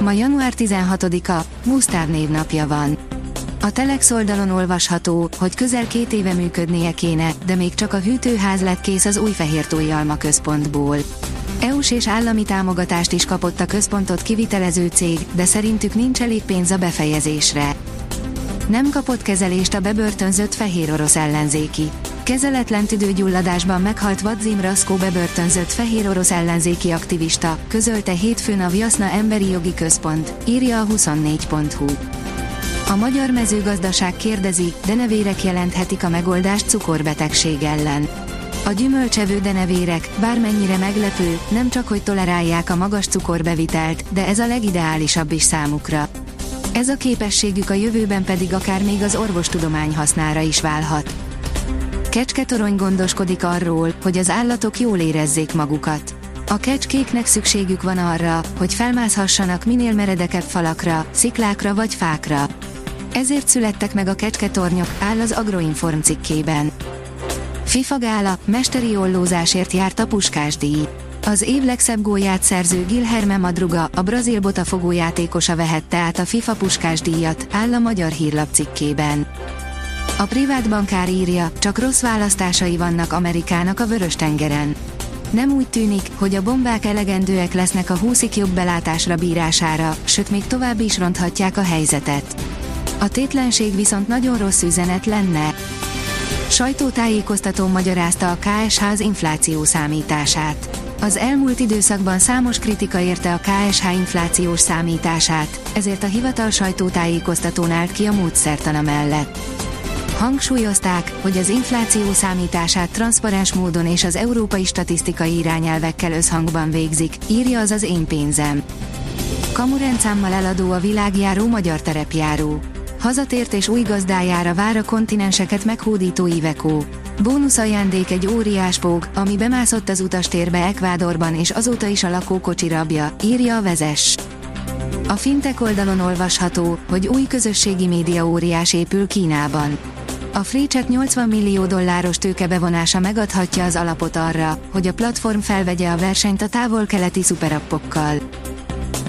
Ma január 16-a, Musztáv névnapja van. A Telex oldalon olvasható, hogy közel két éve működnie kéne, de még csak a hűtőház lett kész az új Fehértói Alma központból. EU-s és állami támogatást is kapott a központot kivitelező cég, de szerintük nincs elég pénz a befejezésre. Nem kapott kezelést a bebörtönzött fehér orosz ellenzéki. Kezeletlen tüdőgyulladásban meghalt Vadzim Raszkó bebörtönzött fehér orosz ellenzéki aktivista, közölte hétfőn a Vjaszna Emberi Jogi Központ, írja a 24.hu. A magyar mezőgazdaság kérdezi, denevérek jelenthetik a megoldást cukorbetegség ellen. A gyümölcsevő denevérek, bármennyire meglepő, nem csak hogy tolerálják a magas cukorbevitelt, de ez a legideálisabb is számukra. Ez a képességük a jövőben pedig akár még az orvostudomány hasznára is válhat. Kecsketorony gondoskodik arról, hogy az állatok jól érezzék magukat. A kecskéknek szükségük van arra, hogy felmászhassanak minél meredekebb falakra, sziklákra vagy fákra. Ezért születtek meg a kecsketornyok, áll az Agroinform cikkében. FIFA gála, mesteri ollózásért járt a Puskás díj. Az év legszebb gólját szerző Gilherme Madruga, a brazil botafogó játékosa vehette át a FIFA Puskás díjat, áll a magyar hírlap cikkében. A privát bankár írja, csak rossz választásai vannak Amerikának a Vörös-tengeren. Nem úgy tűnik, hogy a bombák elegendőek lesznek a húszik jobb belátásra bírására, sőt még tovább is ronthatják a helyzetet. A tétlenség viszont nagyon rossz üzenet lenne. Sajtótájékoztató magyarázta a KSH az infláció számítását. Az elmúlt időszakban számos kritika érte a KSH inflációs számítását, ezért a hivatal sajtótájékoztatón állt ki a módszertana mellett. Hangsúlyozták, hogy az infláció számítását transzparens módon és az európai statisztikai irányelvekkel összhangban végzik, írja az az én pénzem. Kamurendszámmal eladó a világjáró magyar terepjáró. Hazatért és új gazdájára vár a kontinenseket meghódító Iveco. Bónusz ajándék egy óriás póg, ami bemászott az utastérbe Ekvádorban és azóta is a lakókocsi rabja, írja a vezes. A fintek oldalon olvasható, hogy új közösségi média óriás épül Kínában. A FreeChat 80 millió dolláros tőkebevonása megadhatja az alapot arra, hogy a platform felvegye a versenyt a távol-keleti szuperappokkal.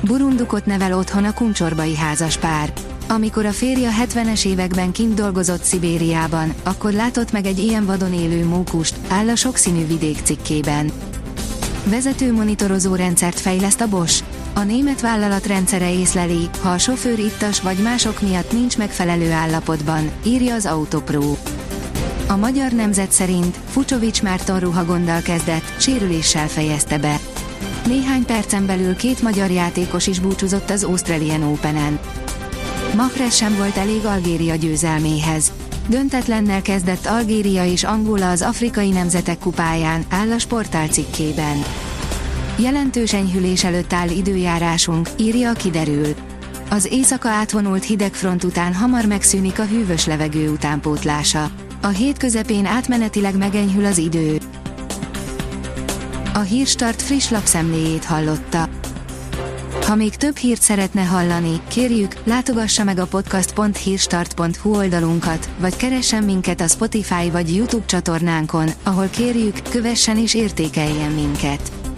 Burundukot nevel otthon a kuncsorbai házaspár. Amikor a férje 70-es években kint dolgozott Szibériában, akkor látott meg egy ilyen vadon élő mókust, áll a sokszínű vidék cikkében. Vezető monitorozó rendszert fejleszt a Bosch. A német vállalat rendszere észleli, ha a sofőr ittas vagy mások miatt nincs megfelelő állapotban, írja az Autopro. A magyar nemzet szerint Fucsovics Márton ruhagonddal kezdett, sérüléssel fejezte be. Néhány percen belül két magyar játékos is búcsúzott az Australian Open-en. Mahrez sem volt elég Algéria győzelméhez. Döntetlennel kezdett Algéria és Angola az afrikai nemzetek kupáján, áll a sportál cikkében. Jelentős enyhülés előtt áll időjárásunk, írja a kiderül. Az éjszaka átvonult hidegfront után hamar megszűnik a hűvös levegő utánpótlása. A hét közepén átmenetileg megenyhül az idő. A Hírstart friss lapszemléjét hallotta. Ha még több hírt szeretne hallani, kérjük, látogassa meg a podcast.hírstart.hu oldalunkat, vagy keressen minket a Spotify vagy YouTube csatornánkon, ahol kérjük, kövessen és értékeljen minket.